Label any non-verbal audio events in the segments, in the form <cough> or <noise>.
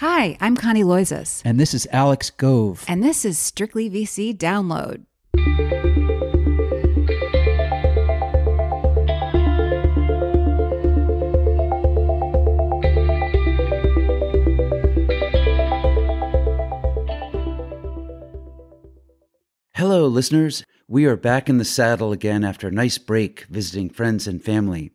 Hi, I'm Connie Loizos. And this is Alex Gove. And this is Strictly VC Download. Hello, listeners. We are back in the saddle again after a nice break visiting friends and family.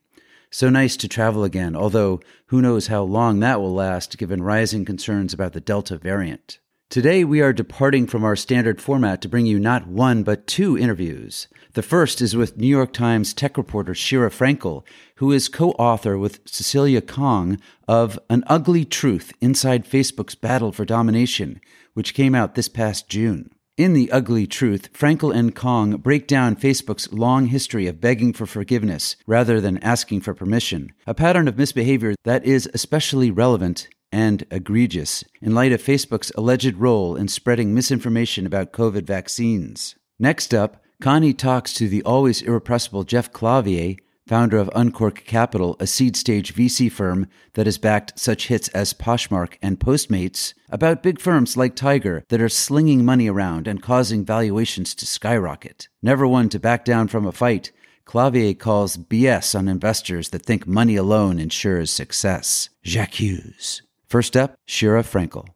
So nice to travel again, although who knows how long that will last given rising concerns about the Delta variant. Today, we are departing from our standard format to bring you not one, but two interviews. The first is with New York Times tech reporter Sheera Frenkel, who is co author with Cecilia Kang of An Ugly Truth Inside Facebook's Battle for Domination, which came out this past June. In The Ugly Truth, Frenkel and Kang break down Facebook's long history of begging for forgiveness rather than asking for permission, a pattern of misbehavior that is especially relevant and egregious in light of Facebook's alleged role in spreading misinformation about COVID vaccines. Next up, Connie talks to the always irrepressible Jeff Clavier founder of Uncork Capital, a seed stage VC firm that has backed such hits as Poshmark and Postmates, about big firms like Tiger that are slinging money around and causing valuations to skyrocket. Never one to back down from a fight, Clavier calls BS on investors that think money alone ensures success. J'accuse. First up, Sheera Frenkel.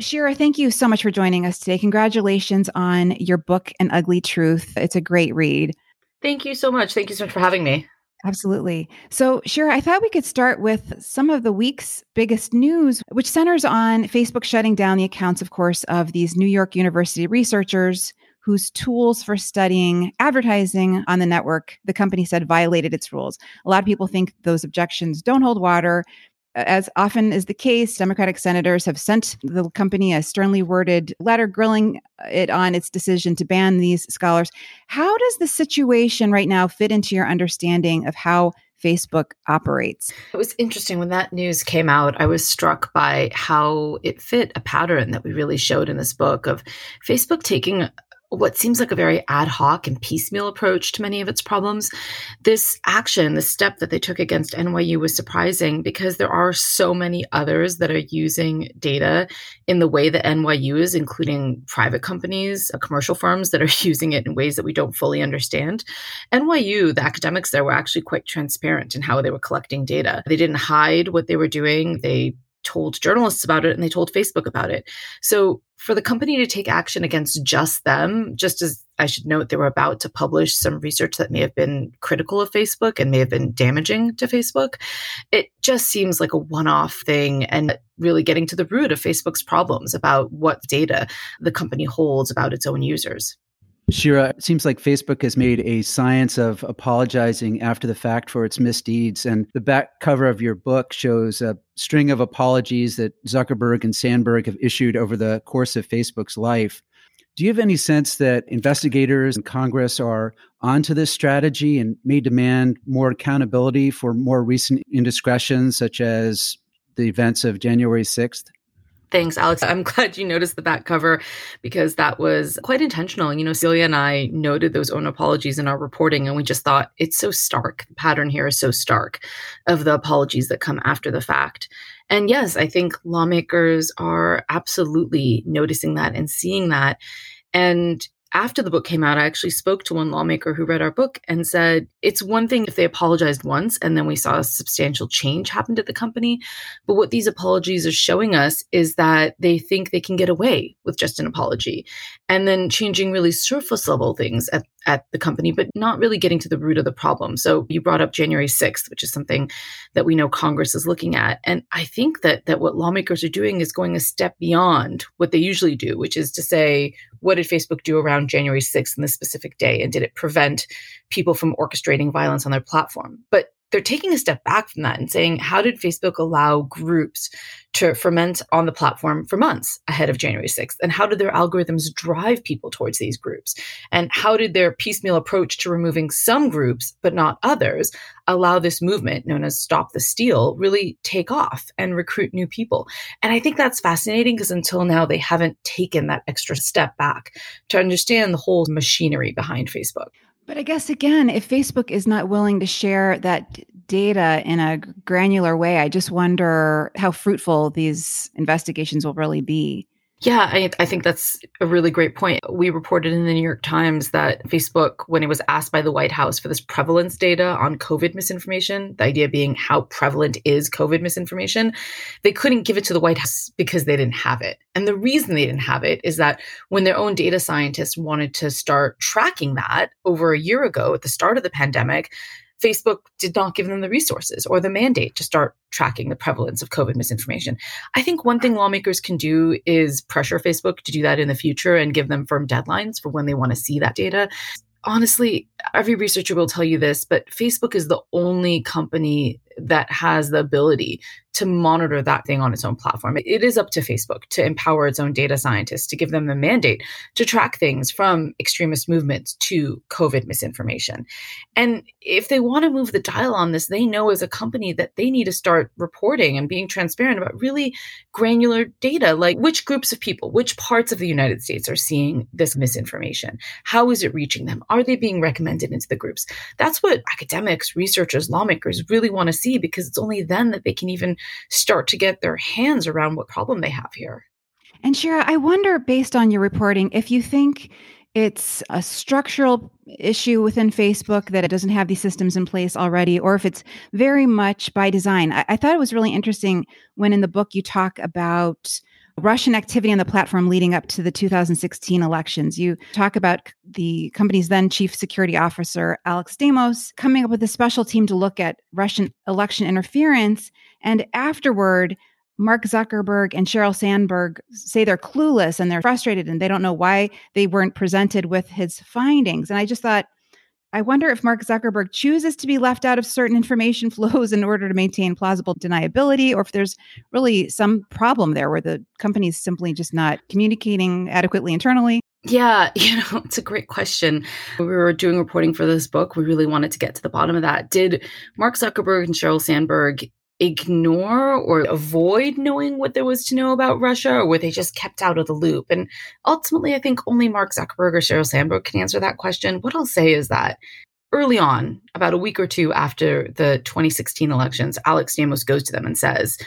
Sheera, thank you so much for joining us today. Congratulations on your book, An Ugly Truth. It's a great read. Thank you so much. Thank you so much for having me. Absolutely. So, Sheera, I thought we could start with some of the week's biggest news, which centers on Facebook shutting down the accounts, of course, of these New York University researchers whose tools for studying advertising on the network, the company said violated its rules. A lot of people think those objections don't hold water as often is the case, Democratic senators have sent the company a sternly worded letter grilling uh, it on its decision to ban these scholars. How does the situation right now fit into your understanding of how Facebook operates? It was interesting when that news came out. I was struck by how it fit a pattern that we really showed in this book of Facebook taking what seems like a very ad hoc and piecemeal approach to many of its problems. This action, the step that they took against NYU was surprising because there are so many others that are using data in the way that NYU is, including private companies, uh, commercial firms that are <laughs> using it in ways that we don't fully understand. NYU, the academics there were actually quite transparent in how they were collecting data. They didn't hide what they were doing. They told journalists about it and they told Facebook about it. So for the company to take action against just them, just as I should note, they were about to publish some research that may have been critical of Facebook and may have been damaging to Facebook. It just seems like a one off thing and really getting to the root of Facebook's problems about what data the company holds about its own users. Sheera, it seems like Facebook has made a science of apologizing after the fact for its misdeeds. And the back cover of your book shows a string of apologies that Zuckerberg and Sandberg have issued over the course of Facebook's life. Do you have any sense that investigators and Congress are onto this strategy and may demand more accountability for more recent indiscretions, such as the events of January 6th? Thanks, Alex. I'm <laughs> glad you noticed the back cover because that was quite intentional. You know, Celia and I noted those own apologies in our reporting, and we just thought it's so stark. The pattern here is so stark of the apologies that come after the fact. And yes, I think lawmakers are absolutely noticing that and seeing that. And after the book came out, I actually spoke to one lawmaker who read our book and said it's one thing if they apologized once and then we saw a substantial change happened at the company. But what these apologies are showing us is that they think they can get away with just an apology and then changing really surface level things at, at the company, but not really getting to the root of the problem. So you brought up January 6th, which is something that we know Congress is looking at. And I think that that what lawmakers are doing is going a step beyond what they usually do, which is to say, what did Facebook do around January 6th in this specific day? And did it prevent people from orchestrating violence on their platform? But they're taking a step back from that and saying, how did Facebook allow groups to ferment on the platform for months ahead of January 6th? And how did their algorithms drive people towards these groups? And how did their piecemeal approach to removing some groups, but not others, allow this movement known as Stop the Steal really take off and recruit new people? And I think that's fascinating because until now, they haven't taken that extra step back to understand the whole machinery behind Facebook. But I guess again, if Facebook is not willing to share that data in a granular way, I just wonder how fruitful these investigations will really be. Yeah, I, I, think that's a really great point. We reported in the New York Times that Facebook, when it was asked by the White House for this prevalence data on COVID misinformation, the idea being how prevalent is COVID misinformation, they couldn't give it to the White House because they didn't have it. And the reason they didn't have it is that when their own data scientists wanted to start tracking that over a year ago at the start of the pandemic, Facebook did not give them the resources or the mandate to start tracking the prevalence of COVID misinformation. I think one thing lawmakers can do is pressure Facebook to do that in the future and give them firm deadlines for when they want to see that data. Honestly, every researcher will tell you this, but Facebook is the only company that has the ability to monitor that thing on its own platform. It is up to Facebook to empower its own data scientists to give them the mandate to track things from extremist movements to COVID misinformation. And if they want to move the dial on this, they know as a company that they need to start reporting and being transparent about really granular data, like which groups of people, which parts of the United States are seeing this misinformation? How is it reaching them? Are they being recommended into the groups? That's what academics, researchers, lawmakers really want to see because it's only then that they can even start to get their hands around what problem they have here. And Sheera, I wonder, based on your reporting, if you think it's a structural issue within Facebook that it doesn't have these systems in place already, or if it's very much by design. I, I thought it was really interesting when in the book you talk about Russian activity on the platform leading up to the 2016 elections. You talk about the company's then chief security officer, Alex Stamos, coming up with a special team to look at Russian election interference. And afterward, Mark Zuckerberg and Sheryl Sandberg say they're clueless and they're frustrated and they don't know why they weren't presented with his findings. And I just thought, I wonder if Mark Zuckerberg chooses to be left out of certain information <laughs> flows in order to maintain plausible deniability, or if there's really some problem there where the company is simply just not communicating adequately internally. Yeah, <laughs> you know, it's a great question. When we were doing reporting for this book, we really wanted to get to the bottom of that. Did Mark Zuckerberg and Sheryl Sandberg ignore or avoid knowing what there was to know about Russia, or were they just kept out of the loop? And ultimately, I think only Mark Zuckerberg or Sheryl Sandberg can answer that question. What I'll say is that early on, about a week or two after the 2016 elections, Alex Stamos goes to them and says,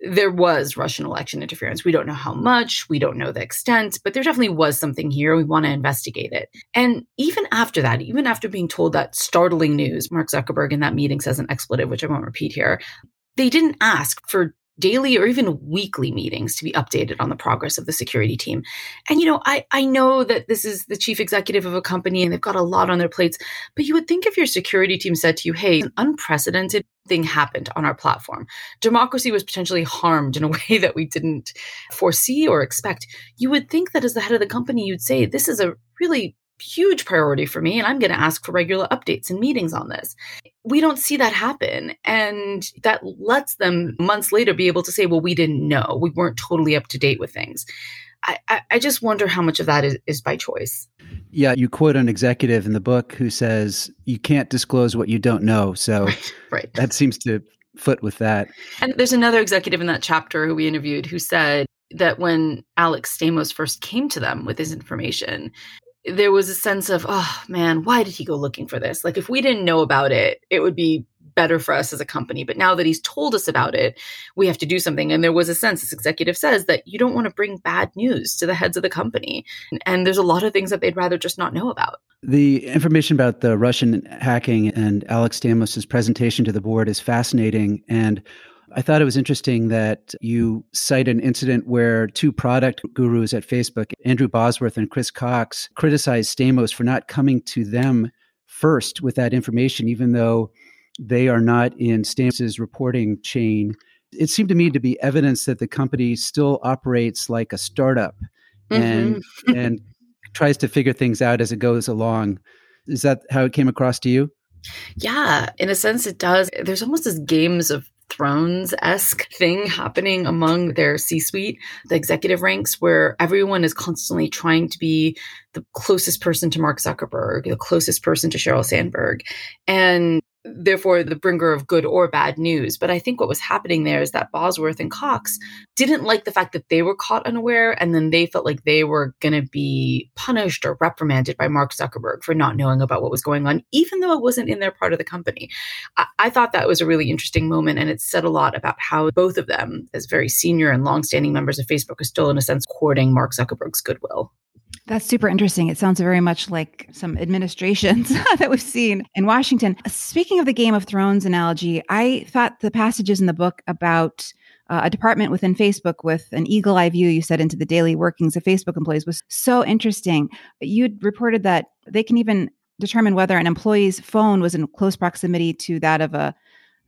there was Russian election interference. We don't know how much, we don't know the extent, but there definitely was something here. We want to investigate it. And even after that, even after being told that startling news, Mark Zuckerberg in that meeting says an expletive, which I won't repeat here they didn't ask for daily or even weekly meetings to be updated on the progress of the security team. And you know, I I know that this is the chief executive of a company and they've got a lot on their plates, but you would think if your security team said to you, "Hey, an unprecedented thing happened on our platform. Democracy was potentially harmed in a <laughs> way that we didn't foresee or expect." You would think that as the head of the company, you'd say, "This is a really huge priority for me and I'm going to ask for regular updates and meetings on this. We don't see that happen. And that lets them months later be able to say, well, we didn't know. We weren't totally up to date with things. I, I just wonder how much of that is, is by choice. Yeah, you quote an executive in the book who says, you can't disclose what you don't know. So <laughs> right, right. that seems to foot with that. And there's another executive in that chapter who we interviewed who said, that when Alex Stamos first came to them with his information, there was a sense of, oh man, why did he go looking for this? Like, if we didn't know about it, it would be better for us as a company. But now that he's told us about it, we have to do something. And there was a sense, this executive says, that you don't want to bring bad news to the heads of the company. And there's a lot of things that they'd rather just not know about. The information about the Russian hacking and Alex Stamos's presentation to the board is fascinating. And I thought it was interesting that you cite an incident where two product gurus at Facebook, Andrew Bosworth and Chris Cox, criticized Stamos for not coming to them first with that information, even though they are not in Stamos's reporting chain. It seemed to me to be evidence that the company still operates like a startup mm-hmm. and <laughs> and tries to figure things out as it goes along. Is that how it came across to you? Yeah, in a sense, it does. There's almost this games of Thrones esque thing happening among their C suite, the executive ranks, where everyone is constantly trying to be the closest person to Mark Zuckerberg, the closest person to Sheryl Sandberg. And therefore the bringer of good or bad news. But I think what was happening there is that Bosworth and Cox didn't like the fact that they were caught unaware, and then they felt like they were going to be punished or reprimanded by Mark Zuckerberg for not knowing about what was going on, even though it wasn't in their part of the company. I, I thought that was a really interesting moment, and it said a lot about how both of them, as very senior and longstanding members of Facebook, are still, in a sense, courting Mark Zuckerberg's goodwill. That's super interesting. It sounds very much like some administrations <laughs> that we've seen in Washington. Speaking of the Game of Thrones analogy, I thought the passages in the book about uh, a department within Facebook with an eagle eye view, you said, into the daily workings of Facebook employees was so interesting. You'd reported that they can even determine whether an employee's phone was in close proximity to that of a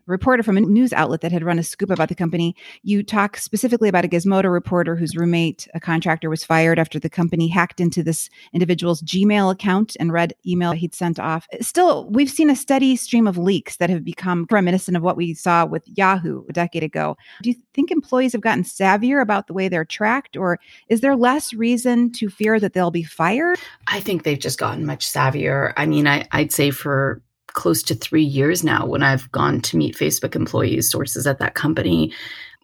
reporter from a news outlet that had run a scoop about the company. You talk specifically about a Gizmodo reporter whose roommate, a contractor, was fired after the company hacked into this individual's Gmail account and read email he'd sent off. Still, we've seen a steady stream of leaks that have become reminiscent of what we saw with Yahoo a decade ago. Do you think employees have gotten savvier about the way they're tracked, or is there less reason to fear that they'll be fired? I think they've just gotten much savvier. I mean, I, I'd say for close to three years now when I've gone to meet Facebook employees, sources at that company.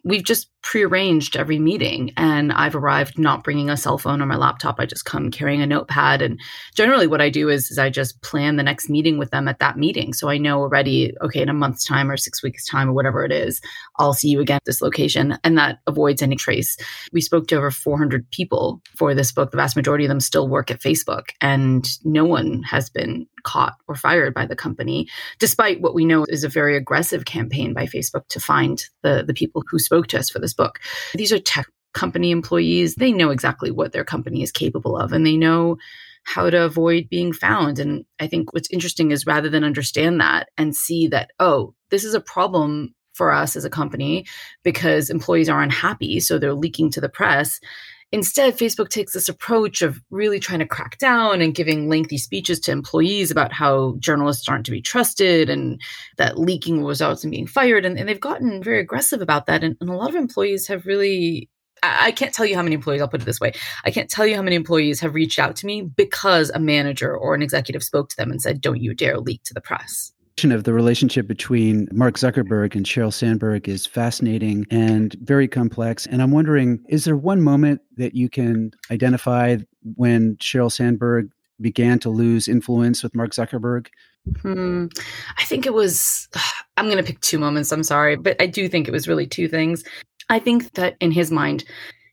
We've just prearranged every meeting and I've arrived not bringing a cell phone or my laptop. I just come carrying a notepad. And generally what I do is, is I just plan the next meeting with them at that meeting. So I know already, okay, in a month's time or six weeks time or whatever it is, I'll see you again at this location. And that avoids any trace. We spoke to over 400 people for this book. The vast majority of them still work at Facebook and no one has been caught or fired by the company, despite what we know is a very aggressive campaign by Facebook to find the, the people who spoke to us for this book. These are tech company employees. They know exactly what their company is capable of and they know how to avoid being found. And I think what's interesting is rather than understand that and see that, oh, this is a problem for us as a company because employees are unhappy. So they're leaking to the press. Instead, Facebook takes this approach of really trying to crack down and giving lengthy speeches to employees about how journalists aren't to be trusted and that leaking results in being fired. And, and they've gotten very aggressive about that. And, and, a lot of employees have really. I can't tell you how many employees, I'll put it this way. I can't tell you how many employees have reached out to me because a manager or an executive spoke to them and said, Don't you dare leak to the press of the relationship between Mark Zuckerberg and Sheryl Sandberg is fascinating and very complex. And I'm wondering, is there one moment that you can identify when Sheryl Sandberg began to lose influence with Mark Zuckerberg? Hmm. I think it was, <sighs> I'm going to pick two moments. I'm sorry, but I do think it was really two things. I think that in his mind,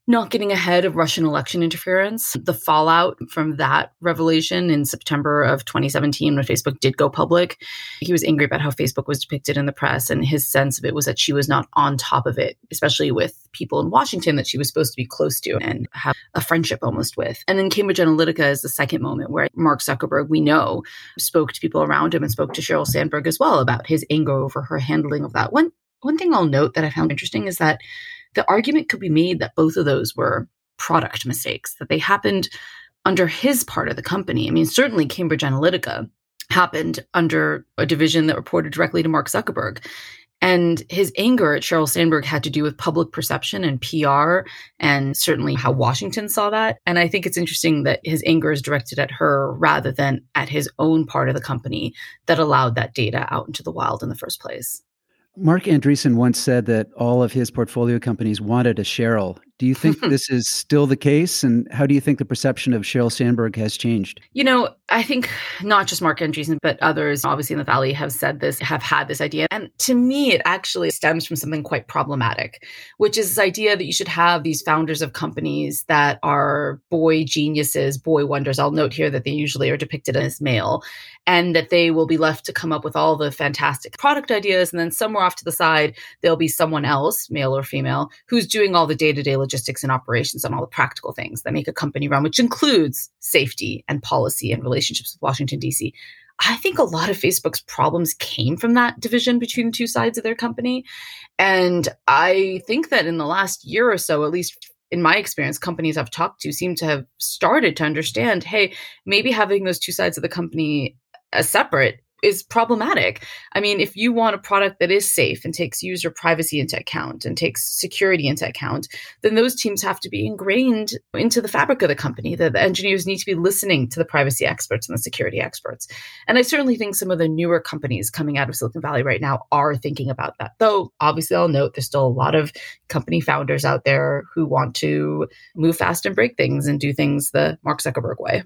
not getting ahead of Russian election interference. The fallout from that revelation in September of 2017, when Facebook did go public, he was angry about how Facebook was depicted in the press. And his sense of it was that she was not on top of it, especially with people in Washington that she was supposed to be close to and have a friendship almost with. And then Cambridge Analytica is the second moment where Mark Zuckerberg, we know, spoke to people around him and spoke to Sheryl Sandberg as well about his anger over her handling of that. One, one thing I'll note that I found interesting is that the argument could be made that both of those were product mistakes, that they happened under his part of the company. I mean, certainly Cambridge Analytica happened under a division that reported directly to Mark Zuckerberg. And his anger at Sheryl Sandberg had to do with public perception and PR, and certainly how Washington saw that. And I think it's interesting that his anger is directed at her rather than at his own part of the company that allowed that data out into the wild in the first place. Marc Andreessen once said that all of his portfolio companies wanted a Sheryl. Do you think <laughs> this is still the case? And how do you think the perception of Sheryl Sandberg has changed? You know, I think not just Marc Andreessen, but others, obviously in the Valley, have said this, have had this idea. And to me, it actually stems from something quite problematic, which is this idea that you should have these founders of companies that are boy geniuses, boy wonders. I'll note here that they usually are depicted as male, and that they will be left to come up with all the fantastic product ideas. And then somewhere off to the side, there'll be someone else, male or female, who's doing all the day to day logistics and operations and all the practical things that make a company run, which includes safety and policy and relationships with Washington, D.C. I think a lot of Facebook's problems came from that division between the two sides of their company. And I think that in the last year or so, at least in my experience, companies I've talked to seem to have started to understand hey, maybe having those two sides of the company as separate is problematic. I mean, if you want a product that is safe and takes user privacy into account and takes security into account, then those teams have to be ingrained into the fabric of the company. That the engineers need to be listening to the privacy experts and the security experts. And I certainly think some of the newer companies coming out of Silicon Valley right now are thinking about that. Though obviously I'll note there's still a lot of company founders out there who want to move fast and break things and do things the Mark Zuckerberg way.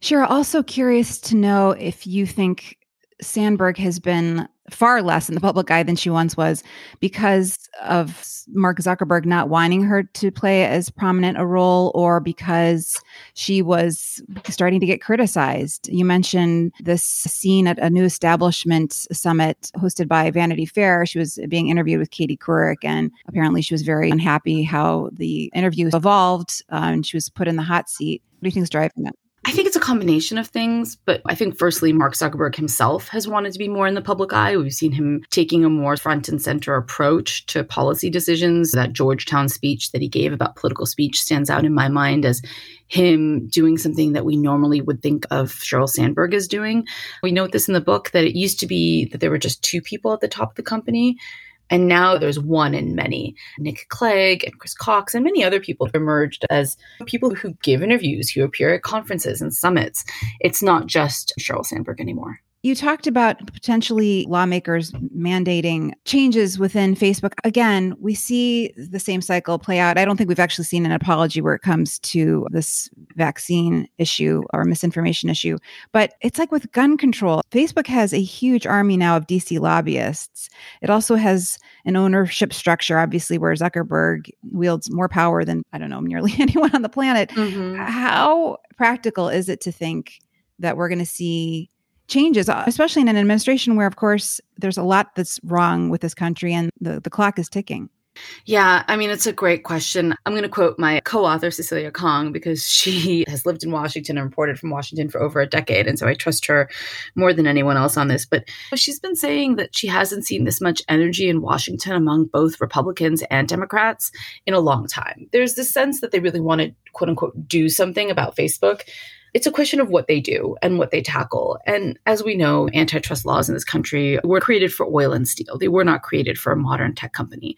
Sure. Also curious to know if you think Sandberg has been far less in the public eye than she once was because of Mark Zuckerberg not wanting her to play as prominent a role or because she was starting to get criticized. You mentioned this scene at a new establishment summit hosted by Vanity Fair. She was being interviewed with Katie Couric, and apparently she was very unhappy how the interview evolved uh, and she was put in the hot seat. What do you think is driving that? I think it's a combination of things, but I think firstly, Mark Zuckerberg himself has wanted to be more in the public eye. We've seen him taking a more front and center approach to policy decisions. That Georgetown speech that he gave about political speech stands out in my mind as him doing something that we normally would think of Sheryl Sandberg as doing. We note this in the book that it used to be that there were just two people at the top of the company. And now there's one in many. Nick Clegg and Chris Cox and many other people have emerged as people who give interviews, who appear at conferences and summits. It's not just Sheryl Sandberg anymore. You talked about potentially lawmakers mandating changes within Facebook. Again, we see the same cycle play out. I don't think we've actually seen an apology where it comes to this vaccine issue or misinformation issue, but it's like with gun control. Facebook has a huge army now of DC lobbyists. It also has an ownership structure, obviously, where Zuckerberg wields more power than, I don't know, nearly <laughs> anyone on the planet. Mm-hmm. How practical is it to think that we're going to see changes, uh, especially in an administration where, of course, there's a lot that's wrong with this country and the, the clock is ticking? Yeah, I mean, it's a great question. I'm going to quote my co author, Cecilia Kang, because she <laughs> has lived in Washington and reported from Washington for over a decade. And so I trust her more than anyone else on this. But she's been saying that she hasn't seen this much energy in Washington among both Republicans and Democrats in a long time. There's this sense that they really want to, quote unquote, do something about Facebook it's a question of what they do and what they tackle. And as we know, antitrust laws in this country were created for oil and steel. They were not created for a modern tech company.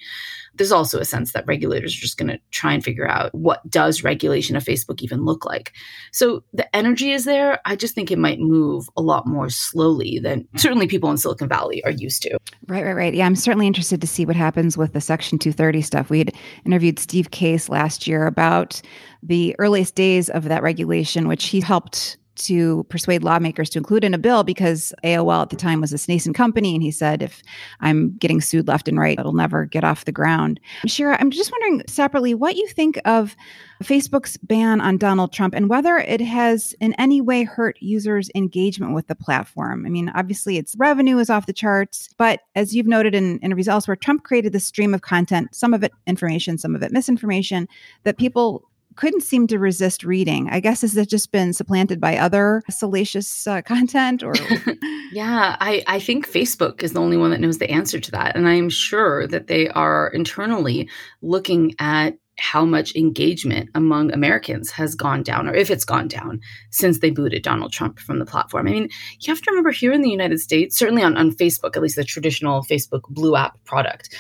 There's also a sense that regulators are just going to try and figure out what does regulation of Facebook even look like. So the energy is there. I just think it might move a lot more slowly than mm. certainly people in Silicon Valley are used to. Right, right, right. Yeah, I'm certainly interested to see what happens with the Section 230 stuff. We had interviewed Steve Case last year about the earliest days of that regulation, which he helped to persuade lawmakers to include in a bill because AOL at the time was a nascent company. And he said, if I'm getting sued left and right, it'll never get off the ground. Sheera, I'm just wondering separately what you think of Facebook's ban on Donald Trump and whether it has in any way hurt users' engagement with the platform. I mean, obviously its revenue is off the charts, but as you've noted in interviews elsewhere, Trump created this stream of content, some of it information, some of it misinformation, that people couldn't seem to resist reading. I guess has it just been supplanted by other salacious uh, <laughs> content or <laughs> Yeah, I I think Facebook is the only one that knows the answer to that and I am sure that they are internally looking at how much engagement among Americans has gone down, or if it's gone down, since they booted Donald Trump from the platform. I mean, you have to remember here in the United States, certainly on, on Facebook, at least the traditional Facebook Blue app product,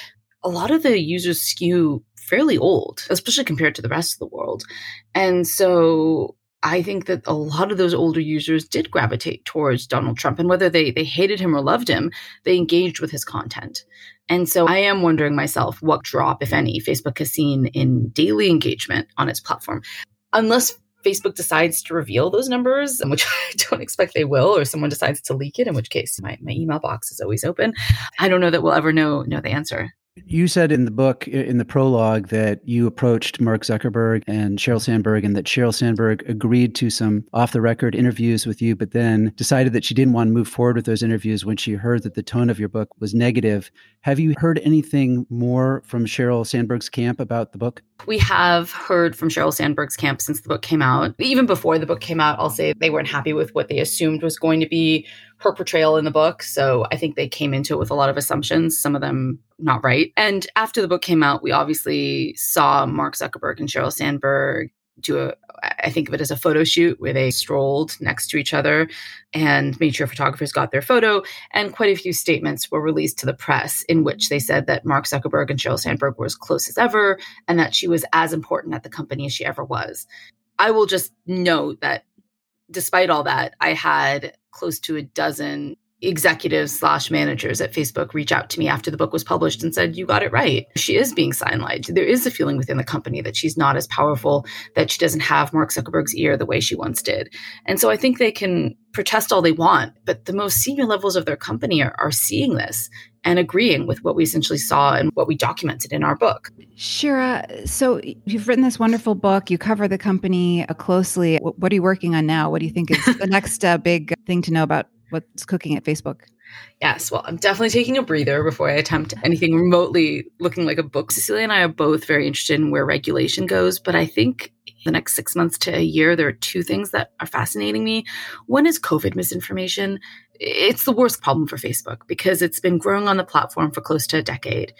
a lot of the users skew fairly old, especially compared to the rest of the world. And so I think that a lot of those older users did gravitate towards Donald Trump. And whether they, they hated him or loved him, they engaged with his content. And so I am wondering myself what drop, if any, Facebook has seen in daily engagement on its platform. Unless Facebook decides to reveal those numbers, <laughs> which I don't expect they will, or someone decides to leak it, in which case my, my email box is always open. I don't know that we'll ever know know the answer. You said in the book, in the prologue, that you approached Mark Zuckerberg and Sheryl Sandberg, and that Sheryl Sandberg agreed to some off the record interviews with you, but then decided that she didn't want to move forward with those interviews when she heard that the tone of your book was negative. Have you heard anything more from Sheryl Sandberg's camp about the book? We have heard from Sheryl Sandberg's camp since the book came out. Even before the book came out, I'll say they weren't happy with what they assumed was going to be her portrayal in the book. So I think they came into it with a lot of assumptions, some of them not right. And after the book came out, we obviously saw Mark Zuckerberg and Sheryl Sandberg do a I think of it as a photo shoot where they strolled next to each other and made sure photographers got their photo. And quite a few statements were released to the press in which they said that Mark Zuckerberg and Sheryl Sandberg were as close as ever and that she was as important at the company as she ever was. I will just note that despite all that, I had close to a dozen executives slash managers at Facebook reach out to me after the book was published and said, You got it right. She is being sidelined. There is a feeling within the company that she's not as powerful, that she doesn't have Mark Zuckerberg's ear the way she once did. And so I think they can protest all they want, but the most senior levels of their company are, are seeing this and agreeing with what we essentially saw and what we documented in our book. Sheera, so you've written this wonderful book. You cover the company closely. What are you working on now? What do you think is the <laughs> next uh, big thing to know about what's cooking at Facebook? Yes, well, I'm definitely taking a breather before I attempt anything remotely looking like a book. Cecilia and I are both very interested in where regulation goes, but I think the next six months to a year, there are two things that are fascinating me. One is COVID misinformation. It's the worst problem for Facebook because it's been growing on the platform for close to a decade.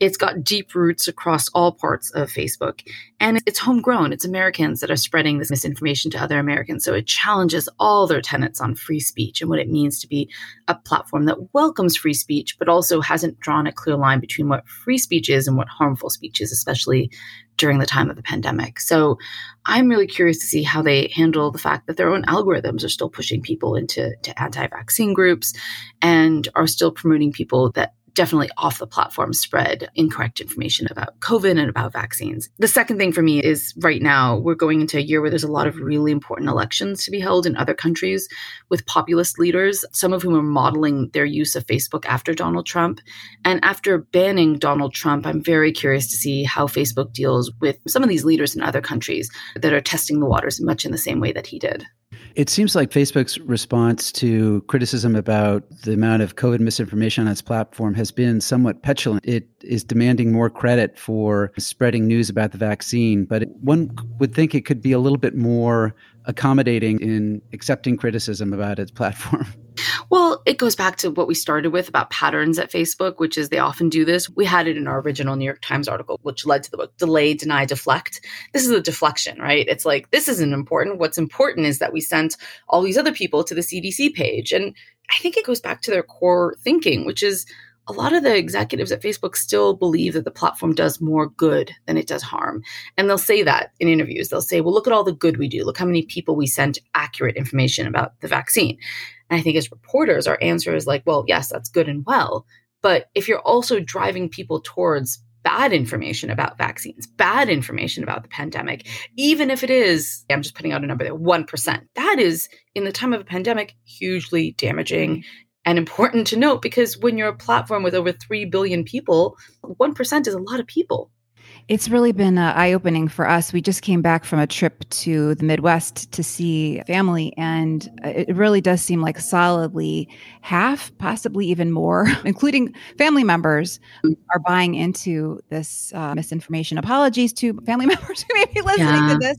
It's got deep roots across all parts of Facebook and it's homegrown. It's Americans that are spreading this misinformation to other Americans. So it challenges all their tenets on free speech and what it means to be a platform that welcomes free speech, but also hasn't drawn a clear line between what free speech is and what harmful speech is, especially during the time of the pandemic. So I'm really curious to see how they handle the fact that their own algorithms are still pushing people into anti vaccine groups and are still promoting people that definitely off the platform spread incorrect information about COVID and about vaccines. The second thing for me is right now we're going into a year where there's a lot of really important elections to be held in other countries with populist leaders, some of whom are modeling their use of Facebook after Donald Trump. And after banning Donald Trump, I'm very curious to see how Facebook deals with some of these leaders in other countries that are testing the waters much in the same way that he did. It seems like Facebook's response to criticism about the amount of COVID misinformation on its platform has been somewhat petulant. It is demanding more credit for spreading news about the vaccine, but one would think it could be a little bit more accommodating in accepting criticism about its platform. <laughs> Well, it goes back to what we started with about patterns at Facebook, which is they often do this. We had it in our original New York Times article, which led to the book Delay, Deny, Deflect. This is a deflection, right? It's like, this isn't important. What's important is that we sent all these other people to the CDC page. And I think it goes back to their core thinking, which is a lot of the executives at Facebook still believe that the platform does more good than it does harm. And they'll say that in interviews. They'll say, well, look at all the good we do. Look how many people we sent accurate information about the vaccine. And I think as reporters, our answer is like, well, yes, that's good and well. But if you're also driving people towards bad information about vaccines, bad information about the pandemic, even if it is, I'm just putting out a number there, 1%, that is, in the time of a pandemic, hugely damaging and important to note because when you're a platform with over 3 billion people, 1% is a lot of people. It's really been uh, eye opening for us. We just came back from a trip to the Midwest to see family, and it really does seem like solidly half, possibly even more, <laughs> including family members, are buying into this uh, misinformation. Apologies to family <laughs> members who may be listening yeah. to this.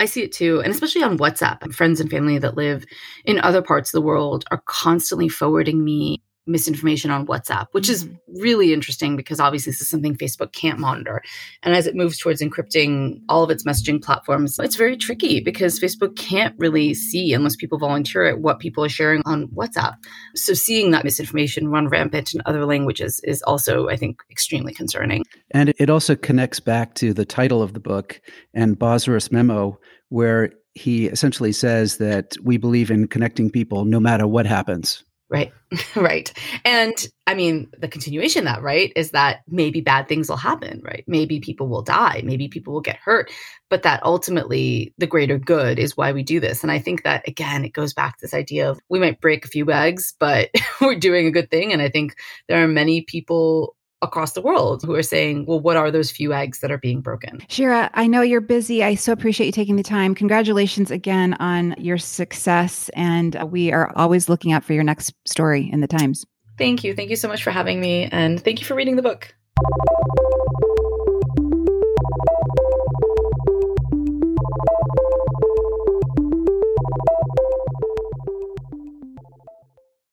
I see it too, and especially on WhatsApp. Friends and family that live in other parts of the world are constantly forwarding me misinformation on WhatsApp, which mm-hmm. is really interesting because obviously this is something Facebook can't monitor. And as it moves towards encrypting all of its messaging platforms, it's very tricky because Facebook can't really see, unless people volunteer it, what people are sharing on WhatsApp. So seeing that misinformation run rampant in other languages is also, I think, extremely concerning. And it also connects back to the title of the book and Bosworth's memo, where he essentially says that we believe in connecting people no matter what happens. Right. <laughs> right. And I mean, the continuation that, right, is that maybe bad things will happen, right? Maybe people will die, maybe people will get hurt, but that ultimately the greater good is why we do this. And I think that again, it goes back to this idea of we might break a few eggs, but <laughs> we're doing a good thing. And I think there are many people across the world who are saying, well, what are those few eggs that are being broken? Sheera, I know you're busy. I so appreciate you taking the time. Congratulations again on your success. And uh, we are always looking out for your next story in the Times. Thank you. Thank you so much for having me. And thank you for reading the book.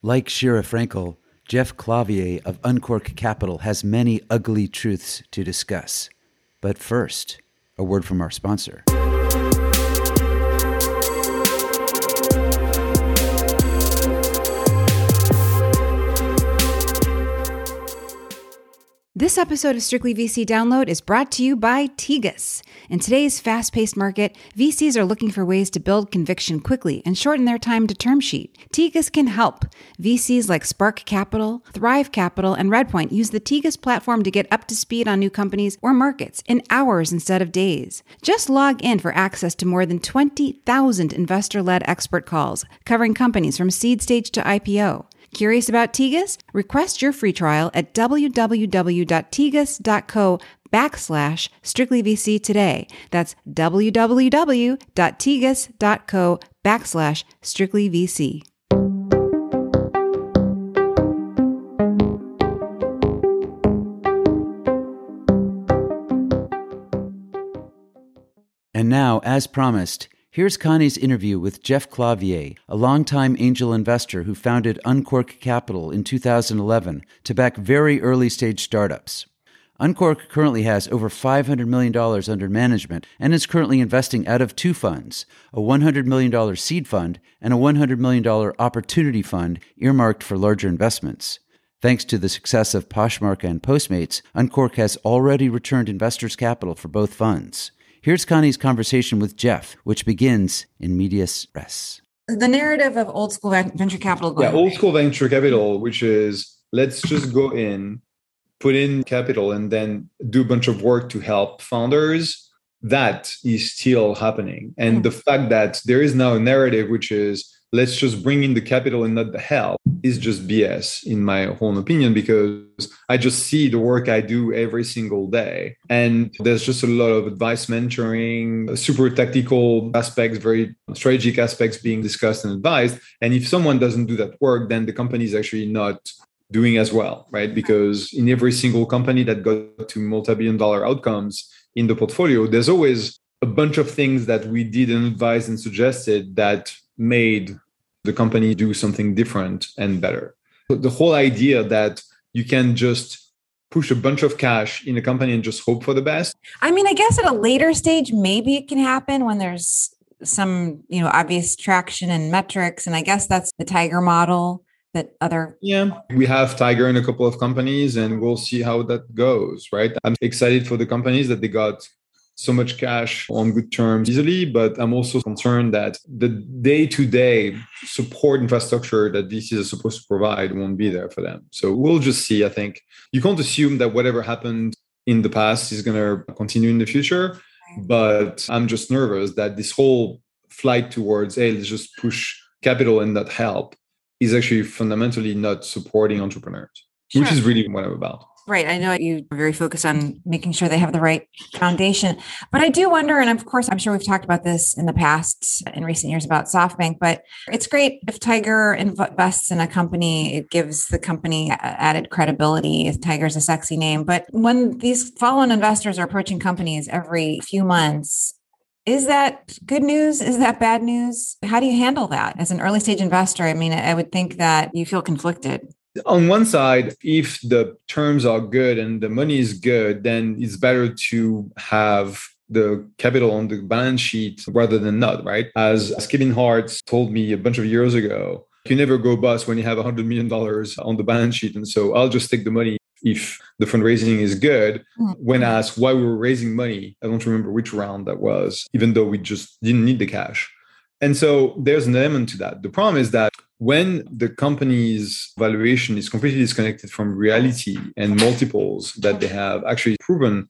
Like Sheera Frenkel, Jeff Clavier of Uncork Capital has many ugly truths to discuss. But first, a word from our sponsor. This episode of Strictly VC Download is brought to you by Tegus. In today's fast paced market, VCs are looking for ways to build conviction quickly and shorten their time to term sheet. Tegus can help. VCs like Spark Capital, Thrive Capital, and Redpoint use the Tegus platform to get up to speed on new companies or markets in hours instead of days. Just log in for access to more than 20,000 investor led expert calls covering companies from seed stage to IPO. Curious about Tegus? Request your free trial at www.tegus.co backslash strictlyvc today. That's www.tegus.co backslash strictlyvc. And now, as promised, Here's Connie's interview with Jeff Clavier, a longtime angel investor who founded Uncork Capital in 2011 to back very early stage startups. Uncork currently has over $500 million under management and is currently investing out of two funds a $100 million seed fund and a $100 million opportunity fund earmarked for larger investments. Thanks to the success of Poshmark and Postmates, Uncork has already returned investors' capital for both funds. Here's Connie's conversation with Jeff, which begins in medias res. The narrative of old school venture capital. yeah, old school venture capital, which is let's just go in, put in capital, and then do a bunch of work to help founders. That is still happening. And mm the fact that there is now a narrative which is let's just bring in the capital and not the help is just BS in my own opinion because I just see the work I do every single day. And there's just a lot of advice mentoring, super tactical aspects, very strategic aspects being discussed and advised. And if someone doesn't do that work, then the company is actually not doing as well, right? Because in every single company that got to multi-billion dollar outcomes in the portfolio, there's always a bunch of things that we did and advised and suggested that made the company do something different and better. The whole idea that you can just push a bunch of cash in a company and just hope for the best. I mean, I guess at a later stage, maybe it can happen when there's some, you know, obvious traction and metrics. And I guess that's the Tiger model that other. Yeah, we have Tiger in a couple of companies and we'll see how that goes, right? I'm excited for the companies that they got so much cash on good terms easily, but I'm also concerned that the day to day support infrastructure that VCs are supposed to provide won't be there for them. So we'll just see. I think you can't assume that whatever happened in the past is going to continue in the future. But I'm just nervous that this whole flight towards, hey, let's just push capital and not help is actually fundamentally not supporting entrepreneurs, sure. which is really what I'm about. Right. I know you are very focused on making sure they have the right foundation. But I do wonder, and of course, I'm sure we've talked about this in the past in recent years about SoftBank, but it's great if Tiger invests in a company, it gives the company added credibility. If Tiger's a sexy name. But when these follow-on investors are approaching companies every few months, is that good news? Is that bad news? How do you handle that as an early stage investor? I mean, I would think that you feel conflicted on one side, if the terms are good and the money is good, then it's better to have the capital on the balance sheet rather than not, right? As, as Kevin Hartz told me a bunch of years ago, you never go bust when you have $100 million on the balance sheet. And so I'll just take the money if the fundraising is good. Mm-hmm. When asked why we were raising money, I don't remember which round that was, even though we just didn't need the cash. And so there's an element to that. The problem is that when the company's valuation is completely disconnected from reality and multiples that they have actually proven,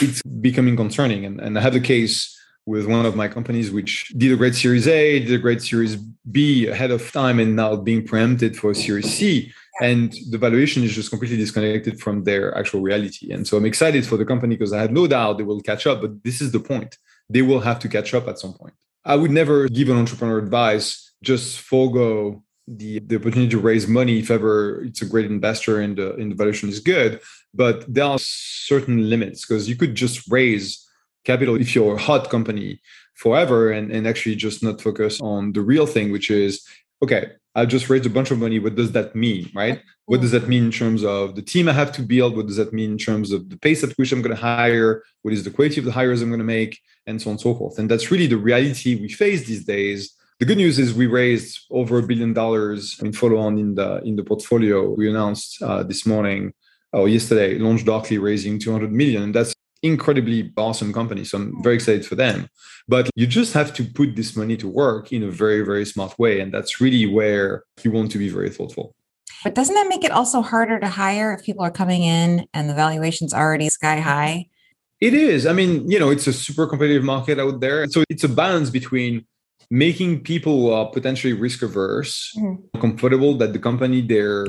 it's becoming concerning. And, and I have a case with one of my companies which did a great series A, did a great series B ahead of time, and now being preempted for a series C. And the valuation is just completely disconnected from their actual reality. And so I'm excited for the company because I have no doubt they will catch up. But this is the point. They will have to catch up at some point. I would never give an entrepreneur advice just forego the, the opportunity to raise money if ever it's a great investor and the, and the valuation is good. But there are certain limits because you could just raise capital if you're a hot company forever and, and actually just not focus on the real thing, which is okay, I just raised a bunch of money. What does that mean, right? What does that mean in terms of the team I have to build? What does that mean in terms of the pace at which I'm going to hire? What is the quality of the hires I'm going to make? And so on and so forth. And that's really the reality we face these days the good news is we raised over a billion dollars in follow-on in the in the portfolio. We announced uh, this morning or yesterday LaunchDarkly raising 200 million. and That's incredibly awesome company. So I'm very excited for them. But you just have to put this money to work in a very, very smart way. And that's really where you want to be very thoughtful. But doesn't that make it also harder to hire if people are coming in and the valuation's already sky high? It is. I mean, you know, it's a super competitive market out there. So it's a balance between making people who are potentially risk averse mm-hmm. comfortable that the company they're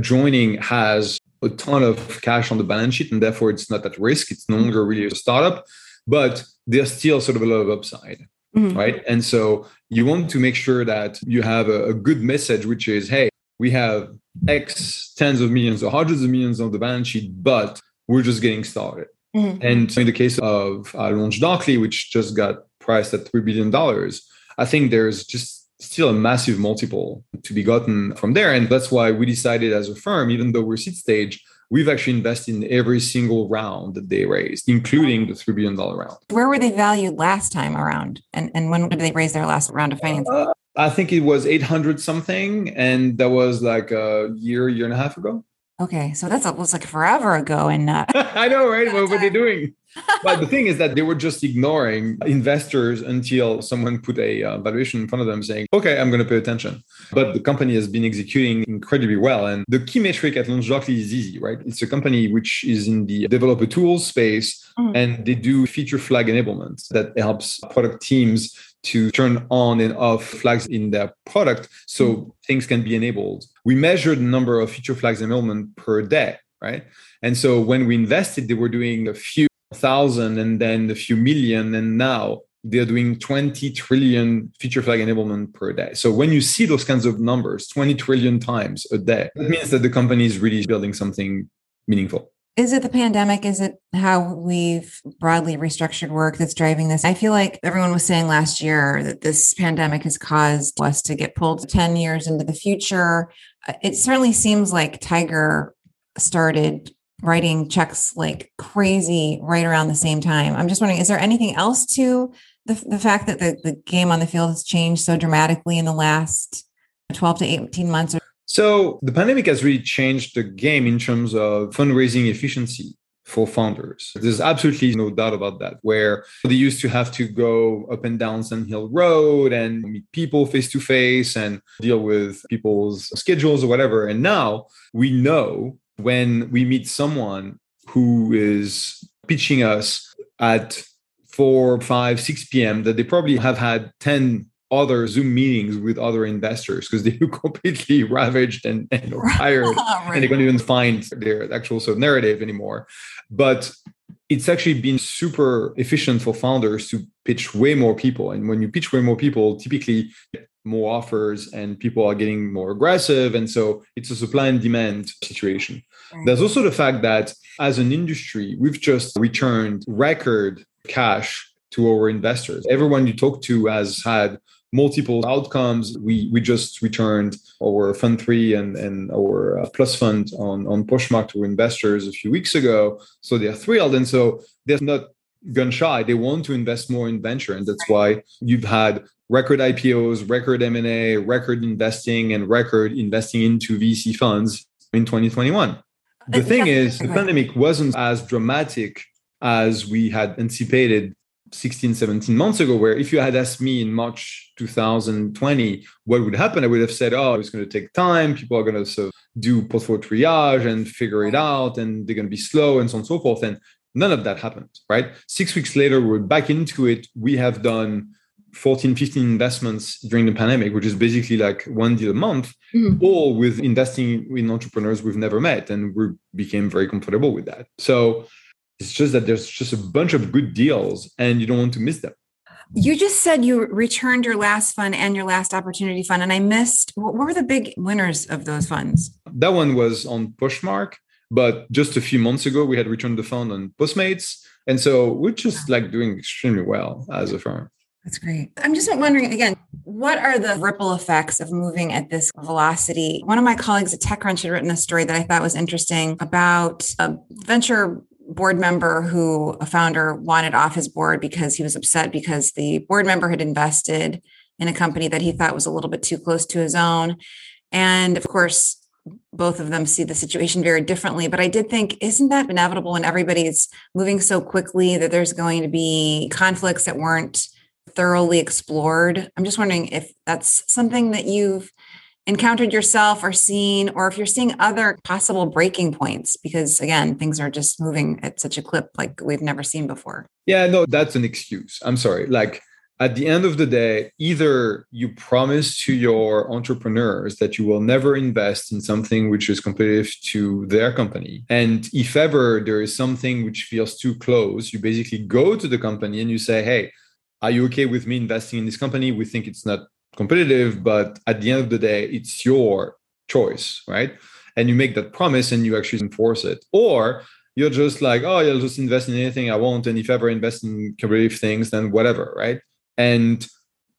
joining has a ton of cash on the balance sheet and therefore it's not at risk it's no longer really a startup but there's still sort of a lot of upside mm-hmm. right and so you want to make sure that you have a, a, good message which is hey we have x tens of millions or hundreds of millions on the balance sheet but we're just getting started mm-hmm. and in the case of uh, LaunchDarkly which just got priced at $3 billion I think there's just still a massive multiple to be gotten from there. And that's why we decided as a firm, even though we're seed stage, we've actually invested in every single round that they raised, including the $3 billion round. Where were they valued last time around? And, and when did they raise their last round of financing? Uh, I think it was 800 something. And that was like a year, year and a half ago. Okay, so that's almost like forever ago, and uh, <laughs> I know, right? <laughs> What were they doing? But the thing is that they were just ignoring investors until someone put a uh, valuation in front of them saying, okay, I'm going to pay attention. But the company has been executing incredibly well. And the key metric at LaunchDarkly is easy, right? It's a company which is in the developer tools space mm. and they do feature flag enablement that helps product teams to turn on and off flags in their product so mm. things can be enabled. We measured the number of feature flags enablement per day, right? And so when we invested, they were doing a few thousand and then a few million, and now they're doing 20 trillion feature flag enablement per day. So when you see those kinds of numbers, 20 trillion times a day, that means that the company is really building something meaningful. Is it the pandemic? Is it how we've broadly restructured work that's driving this? I feel like everyone was saying last year that this pandemic has caused us to get pulled 10 years into the future. Uh, it certainly seems like Tiger started writing checks like crazy right around the same time. I'm just wondering, is there anything else to the, the fact that the, the game on the field has changed so dramatically in the last 12 to 18 months? So the pandemic has really changed the game in terms of fundraising efficiency for founders. There's absolutely no doubt about that. Where they used to have to go up and down Sand Hill Road and meet people face to face and deal with people's schedules or whatever. And now we know when we meet someone who is pitching us at 4, 5, 6 p.m. that they probably have had 10 other Zoom meetings with other investors because they <laughs> are completely ravaged and, and <laughs> tired right. and they can't even find their actual sort of narrative anymore. But it's actually been super efficient for founders to pitch way more people. And when you pitch way more people, typically more offers and people are getting more aggressive. And so it's a supply and demand situation. Right. There's also the fact that as an industry, we've just returned record cash to our investors. Everyone you talk to has had multiple outcomes. We we just returned our fund three and and our uh, plus fund on on Poshmark to investors a few weeks ago. So they're thrilled, and so they're not gun shy. They want to invest more in venture, and that's why you've had record IPOs, record M&A, record investing, and record investing into VC funds in 2021. The thing is, the pandemic wasn't as dramatic as we had anticipated 16, 17 months ago, where if you had asked me in March 2020 what would happen, I would have said, oh, it's going to take time. People are going to do portfolio triage and figure it out, and they're going to be slow and so on and so forth. And none of that happened, right? Six weeks later, we're back into it. We have done 14, 15 investments during the pandemic, which is basically like one deal a month, mm-hmm. all with investing in entrepreneurs we've never met. And we became very comfortable with that. So it's just that there's just a bunch of good deals and you don't want to miss them. You just said you returned your last fund and your last opportunity fund, and I missed what were the big winners of those funds? That one was on Poshmark, but just a few months ago, we had returned the fund on Postmates. And so we're just like doing extremely well as a firm. That's great. I'm just wondering again, what are the ripple effects of moving at this velocity? One of my colleagues at TechCrunch had written a story that I thought was interesting about a venture board member who a founder wanted off his board because he was upset because the board member had invested in a company that he thought was a little bit too close to his own. And of course, both of them see the situation very differently. But I did think, isn't that inevitable when everybody's moving so quickly that there's going to be conflicts that weren't thoroughly explored? I'm just wondering if that's something that you've encountered yourself or seen, or if you're seeing other possible breaking points, because again, things are just moving at such a clip like we've never seen before. Yeah, no, that's an excuse. I'm sorry. Like, at the end of the day, either you promise to your entrepreneurs that you will never invest in something which is competitive to their company. And if ever there is something which feels too close, you basically go to the company and you say, hey, are you okay with me investing in this company? We think it's not competitive, but at the end of the day, it's your choice, right? And you make that promise and you actually enforce it. Or you're just like, oh, I'll just invest in anything I want. And if ever invest in competitive things, then whatever, right? And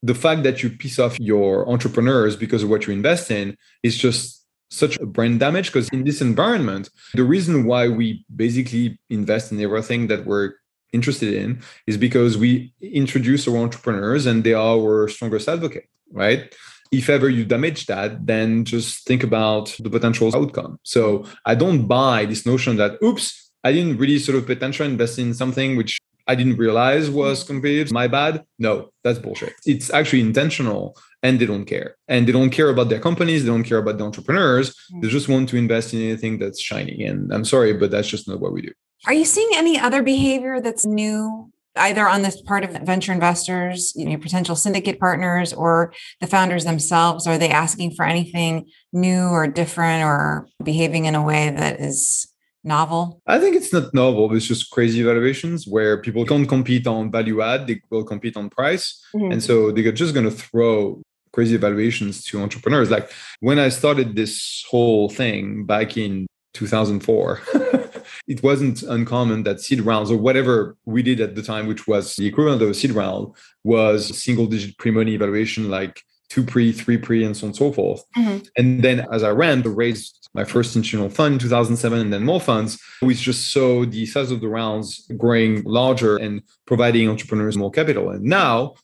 the fact that you piss off your entrepreneurs because of what you invest in is just such a brain damage because in this environment the reason why we basically invest in everything that we're interested in is because we introduce our entrepreneurs and they are our strongest advocate right? If ever you damage that then just think about the potential outcome. So i don't buy this notion that oops i didn't really sort of potential invest in something which I didn't realize was competitive. My bad. No, that's bullshit. It's actually intentional and they don't care. And they don't care about their companies. They don't care about the entrepreneurs. They mm. just want to invest in anything that's shiny. And I'm sorry, but that's just not what we do. Are you seeing any other behavior that's new either on this part of venture investors, you know, potential syndicate partners or the founders themselves? Are they asking for anything new or different or behaving in a way that is novel? I think it's not novel. It's just crazy valuations where people can't compete on value add, they will compete on price. Mm-hmm. And so they're just going to throw crazy valuations to entrepreneurs. Like when I started this whole thing back in 2004, <laughs> it wasn't uncommon that seed rounds or whatever we did at the time, which was the equivalent of a seed round, was single digit pre money valuation like two pre, three pre, and so on and so forth. Mm-hmm. And then as I ran, the raise my first institutional fund in 2007 and then more funds, we just saw the size of the rounds growing larger and providing entrepreneurs more capital. And now,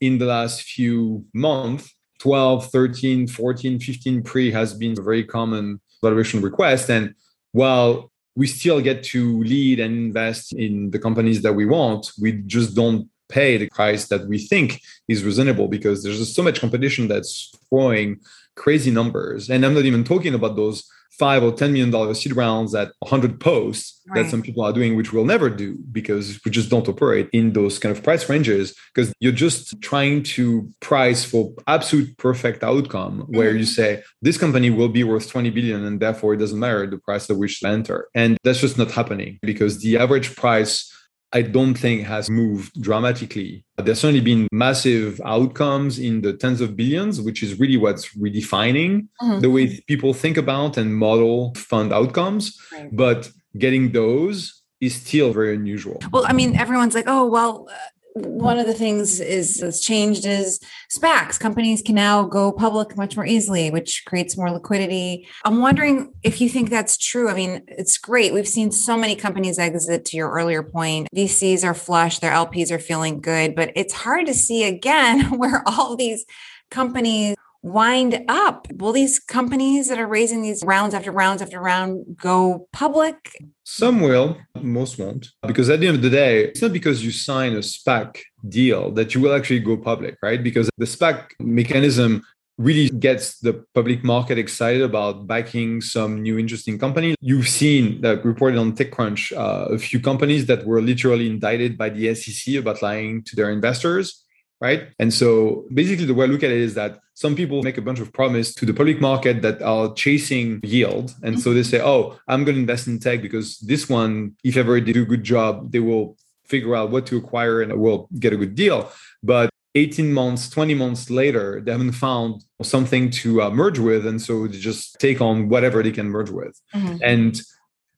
in the last few months, 12, 13, 14, 15 pre has been a very common valuation request. And while we still get to lead and invest in the companies that we want, we just don't pay the price that we think is reasonable because there's just so much competition that's throwing crazy numbers. And I'm not even talking about those five or ten million dollar seed rounds at 100 posts right. that some people are doing, which we'll never do because we just don't operate in those kind of price ranges. Because you're just trying to price for absolute perfect outcome, where mm-hmm. you say this company will be worth 20 billion, and therefore it doesn't matter the price at which to enter. And that's just not happening because the average price I don't think has moved dramatically. There's certainly been massive outcomes in the tens of billions, which is really what's redefining mm-hmm. the way people think about and model fund outcomes. Right. But getting those is still very unusual. Well, I mean, everyone's like, oh, well, one of the things is that's changed is SPACs. Companies can now go public much more easily, which creates more liquidity. I'm wondering if you think that's true. I mean, it's great. We've seen so many companies exit to your earlier point. VCs are flush, their LPs are feeling good, but it's hard to see again <laughs> where all these companies wind up? Will these companies that are raising these rounds after rounds after round go public? Some will, most won't. Because at the end of the day, it's not because you sign a SPAC deal that you will actually go public, right? Because the SPAC mechanism really gets the public market excited about backing some new interesting company. You've seen that reported on TechCrunch uh, a few companies that were literally indicted by the SEC about lying to their investors right? And so basically the way I look at it is that some people make a bunch of promise to the public market that are chasing yield. And so they say, oh, I'm going to invest in tech because this one, if ever they do a good job, they will figure out what to acquire and will get a good deal. But 18 months, 20 months later, they haven't found something to uh, merge with. And so they just take on whatever they can merge with. Mm-hmm. And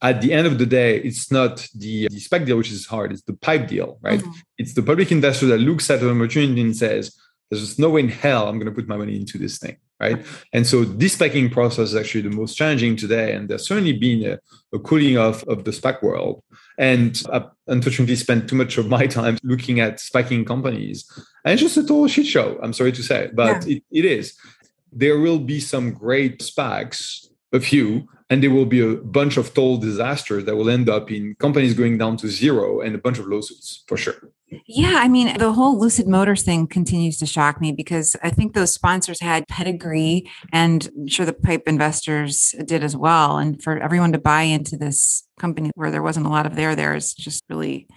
at the end of the day, it's not the, the SPAC deal which is hard, it's the pipe deal, right? Mm-hmm. It's the public investor that looks at an opportunity and says, there's just no way in hell I'm going to put my money into this thing, right? And so this SPACing process is actually the most challenging today. And there's certainly been a, a cooling off of the SPAC world. And I unfortunately spent too much of my time looking at SPACing companies. And it's just a total shit show, I'm sorry to say, but yeah. it, it is. There will be some great SPACs a few, and there will be a bunch of total disasters that will end up in companies going down to zero and a bunch of lawsuits for sure. Yeah, I mean, the whole Lucid Motors thing continues to shock me because I think those sponsors had pedigree, and I'm sure the pipe investors did as well. And for everyone to buy into this company where there wasn't a lot of there there is just really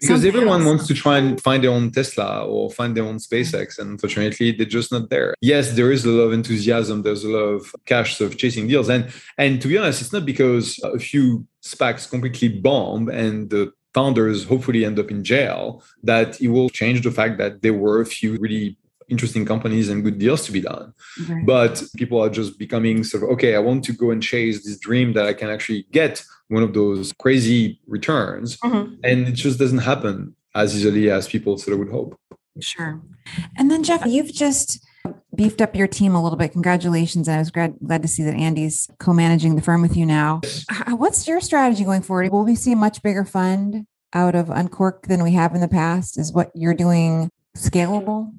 because everyone else. wants to try and find their own Tesla or find their own SpaceX, and unfortunately, they're just not there. Yes, there is a lot of enthusiasm. There's a lot of cash of chasing deals, and and to be honest, it's not because a few SPACs completely bomb and the founders hopefully end up in jail that it will change the fact that there were a few really interesting companies and good deals to be done. But people are just becoming sort of, okay, I want to go and chase this dream that I can actually get one of those crazy returns. Mm-hmm. And it just doesn't happen as easily as people sort of would hope. Sure. And then, Jeff, you've just beefed up your team a little bit. Congratulations. I was glad, glad to see that Andy's co managing the firm with you now. What's your strategy going forward? Will we see a much bigger fund out of Uncork than we have in the past? Is what you're doing scalable?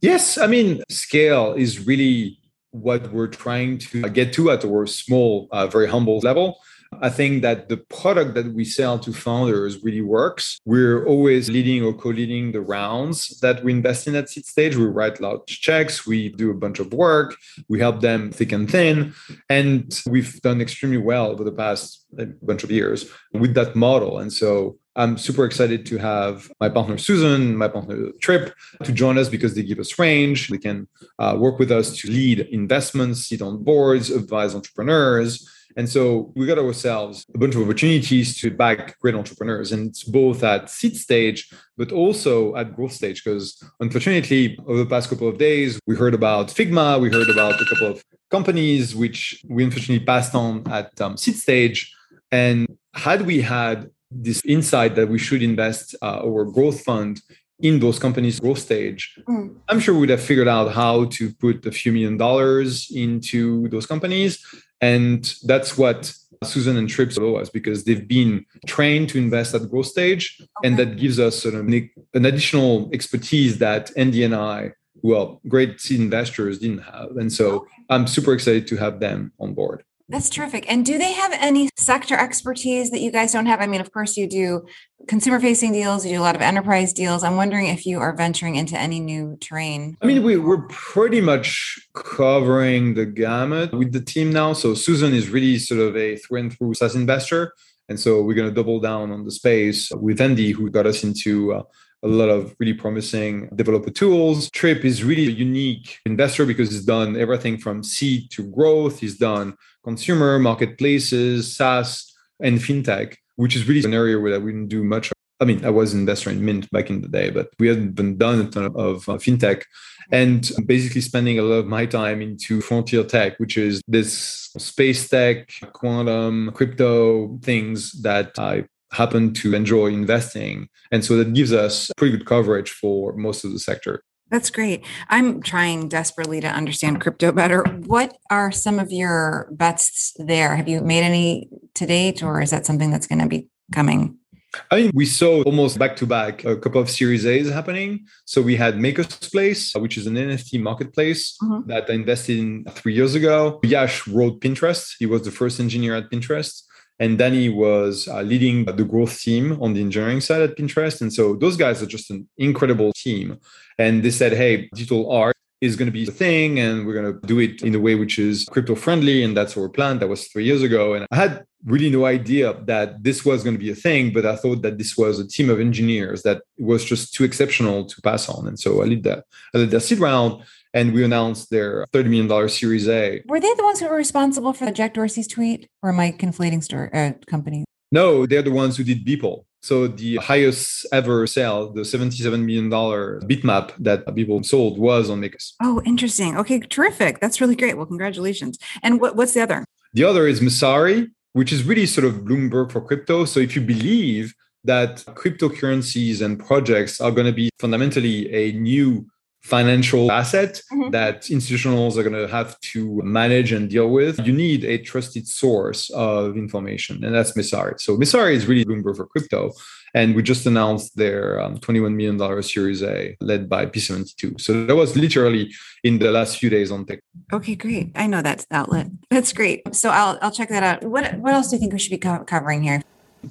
Yes. I mean, scale is really what we're trying to get to at our small, uh, very humble level. I think that the product that we sell to founders really works. We're always leading or co-leading the rounds that we invest in at seed stage. We write large checks, we do a bunch of work, we help them thick and thin, and we've done extremely well over the past bunch of years with that model. And so I'm super excited to have my partner Susan, my partner Trip, to join us because they give us range. They can uh, work with us to lead investments, sit on boards, advise entrepreneurs. And so we got ourselves a bunch of opportunities to back great entrepreneurs, and it's both at seed stage, but also at growth stage. Because unfortunately, over the past couple of days, we heard about Figma, we heard about a couple of companies which we unfortunately passed on at um, seed stage. And had we had this insight that we should invest uh, our growth fund in those companies growth stage mm. i'm sure we'd have figured out how to put a few million dollars into those companies and that's what susan and trips owe us because they've been trained to invest at growth stage okay. and that gives us sort of an additional expertise that andy and i well great seed investors didn't have and so okay. i'm super excited to have them on board that's terrific. And do they have any sector expertise that you guys don't have? I mean, of course, you do consumer facing deals, you do a lot of enterprise deals. I'm wondering if you are venturing into any new terrain. I mean, we, we're pretty much covering the gamut with the team now. So Susan is really sort of a through and through SaaS investor. And so we're going to double down on the space with Andy, who got us into uh, a lot of really promising developer tools. Trip is really a unique investor because he's done everything from seed to growth. He's done consumer marketplaces, SaaS, and fintech, which is really an area where we didn't do much. I mean, I was an investor in Mint back in the day, but we hadn't been done a ton of uh, fintech and basically spending a lot of my time into frontier tech, which is this space tech, quantum, crypto things that I happen to enjoy investing. And so that gives us pretty good coverage for most of the sector. That's great. I'm trying desperately to understand crypto better. What are some of your bets there? Have you made any to date, or is that something that's going to be coming? I mean, we saw almost back to back a couple of Series A's happening. So we had MakersPlace, which is an NFT marketplace mm-hmm. that I invested in three years ago. Yash wrote Pinterest. He was the first engineer at Pinterest. And Danny was uh, leading the growth team on the engineering side at Pinterest. And so those guys are just an incredible team. And they said, hey, digital art is going to be the thing and we're going to do it in a way which is crypto friendly and that's our plan that was three years ago and i had really no idea that this was going to be a thing but i thought that this was a team of engineers that was just too exceptional to pass on and so i led that i led that seed round and we announced their $30 million Series A. Were they the ones who were responsible for Jack Dorsey's tweet, or am I conflating store uh, company? No, they're the ones who did Beeple. So the highest ever sale, the $77 million bitmap that Beeple sold was on Makers. Oh, interesting. Okay, terrific. That's really great. Well, congratulations. And what, what's the other? The other is Messari, which is really sort of Bloomberg for crypto. So if you believe that cryptocurrencies and projects are going to be fundamentally a new financial asset mm-hmm. that institutionals are going to have to manage and deal with, you need a trusted source of information, and that's Messari. So Messari is really Bloomberg for crypto. And we just announced their um, $21 million Series A led by P72. So that was literally in the last few days on tech. Okay, great. I know that outlet. That's great. So I'll, I'll check that out. What, what else do you think we should be co- covering here?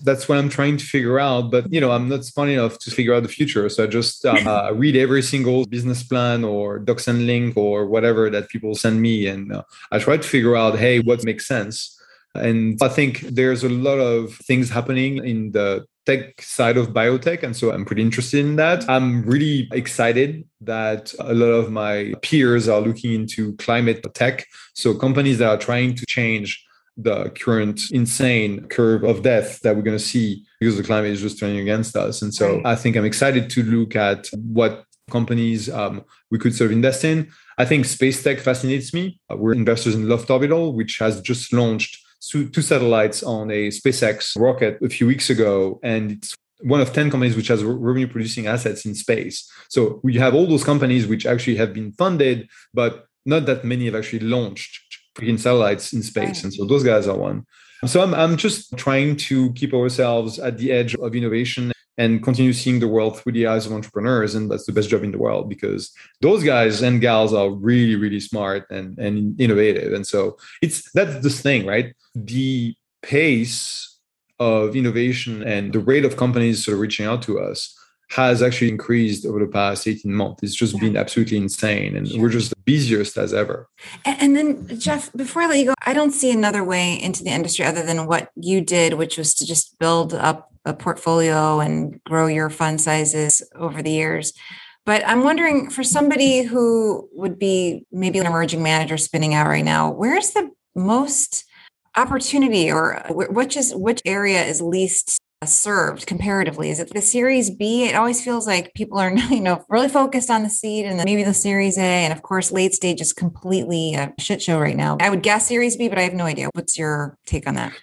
That's what I'm trying to figure out. But you know, I'm not smart enough to figure out the future, so I just <laughs> uh, read every single business plan or docs and link or whatever that people send me, and uh, I try to figure out, hey, what makes sense. And I think there's a lot of things happening in the tech side of biotech. And so I'm pretty interested in that. I'm really excited that a lot of my peers are looking into climate tech. So companies that are trying to change the current insane curve of death that we're going to see because the climate is just turning against us. And so I think I'm excited to look at what companies um, we could sort of invest in. I think space tech fascinates me. Uh, we're investors in Loft Orbital, which has just launched two satellites on a SpaceX rocket a few weeks ago. And it's one of 10 companies which has revenue producing assets in space. So we have all those companies which actually have been funded, but not that many have actually launched freaking satellites in space. Right. And so those guys are one. So I'm, I'm just trying to keep ourselves at the edge of innovation and continue seeing the world through the eyes of entrepreneurs. And that's the best job in the world because those guys and gals are really, really smart and, and innovative. And so it's that's the thing, right? The pace of innovation and the rate of companies sort of reaching out to us has actually increased over the past 18 months. It's just yeah. been absolutely insane. And sure. we're just the busiest as ever. And, and, then, Jeff, before I let you go, I don't see another way into the industry other than what you did, which was to just build up a portfolio and grow your fund sizes over the years. But I'm wondering for somebody who would be maybe an emerging manager spinning out right now, where's the most opportunity or which is which area is least served comparatively? Is it the Series B? It always feels like people are, <laughs> you know, really focused on the seed and maybe the Series A, and of course, late stage is completely a shit show right now. I would guess Series B, but I have no idea. What's your take on that?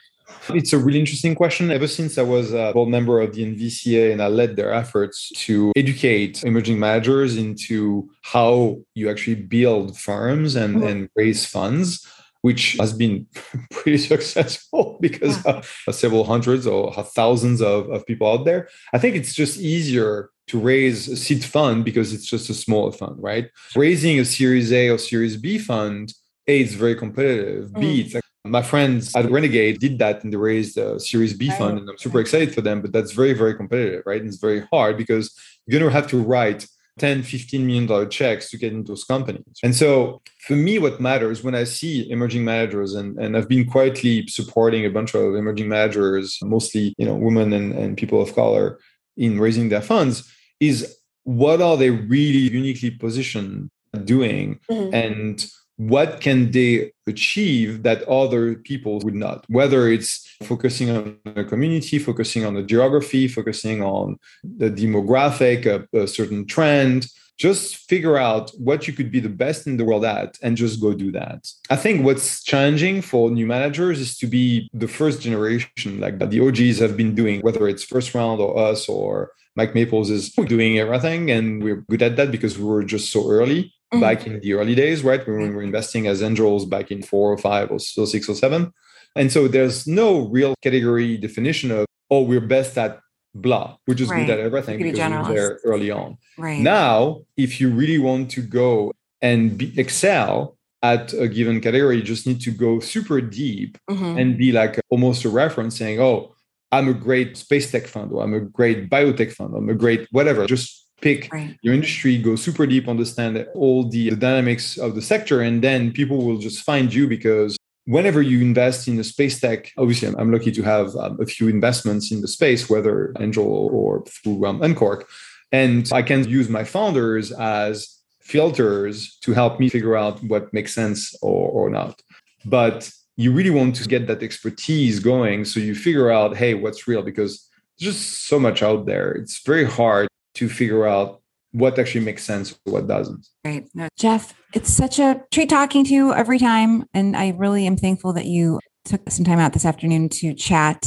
It's a really interesting question. Ever since I was a board member of the NVCA and I led their efforts to educate emerging managers into how you actually build firms and, mm-hmm. and raise funds, which has been <laughs> pretty successful <laughs> because yeah. several hundreds or thousands of, of people out there. I think it's just easier to raise a seed fund because it's just a smaller fund, right? Raising a Series A or Series B fund, A, it's very competitive. Mm. B, it's like my friends at Renegade did that and they raised a Series B fund, and I'm super excited for them. But that's very, very competitive, right? And it's very hard because you're going to have to write 10 15 million dollar checks to get into those companies and so for me what matters when i see emerging managers and, and i've been quietly supporting a bunch of emerging managers mostly you know women and, and people of color in raising their funds is what are they really uniquely positioned doing mm-hmm. and what can they achieve that other people would not? Whether it's focusing on a community focusing on the geography focusing on the demographic a, a certain trend just figure out what you could be the best in the world at and just go do that. I think what's challenging for new managers is to be the first generation like that the og's have been doing whether it's first round or us or mike maples is doing everything and we're good at that because we were just so early mm-hmm. back in the early days, right? When we were investing as angels back in four or five or so six or seven. And so there's no real category definition of, oh, we're best at blah. We're just right. good at everything because we were there early on. Right. Now, if you really want to go and be, excel at a given category, you just need to go super deep mm-hmm. and be like almost a reference saying, oh, I'm a great space tech fund, or I'm a great biotech fund, I'm a great whatever. Just pick right. your industry, go super deep, understand all the, the dynamics of the sector, and then people will just find you because whenever you invest in the space tech, obviously I'm, I'm lucky to have um, a few investments in the space, whether angel or through um, Uncork. And I can use my founders as filters to help me figure out what makes sense or, or not. But you really want to get that expertise going. So you figure out, hey, what's real? Because there's just so much out there. It's very hard to figure out what actually makes sense or what doesn't. Right, no, jeff it's such a treat talking to you every time and i really am thankful that you took some time out this afternoon to chat.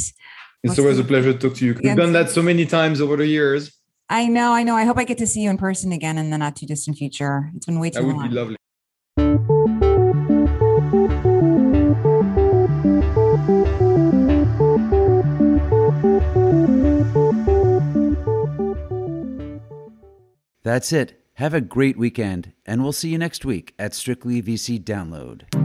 It's always a pleasure to talk to you. We've done that so many times over the years. I know i know. I hope i get to see you in person again in the not too distant future. It's been way too long. that long would be lovely That's it. Have a great weekend, and we'll see you next week at StrictlyVC Download.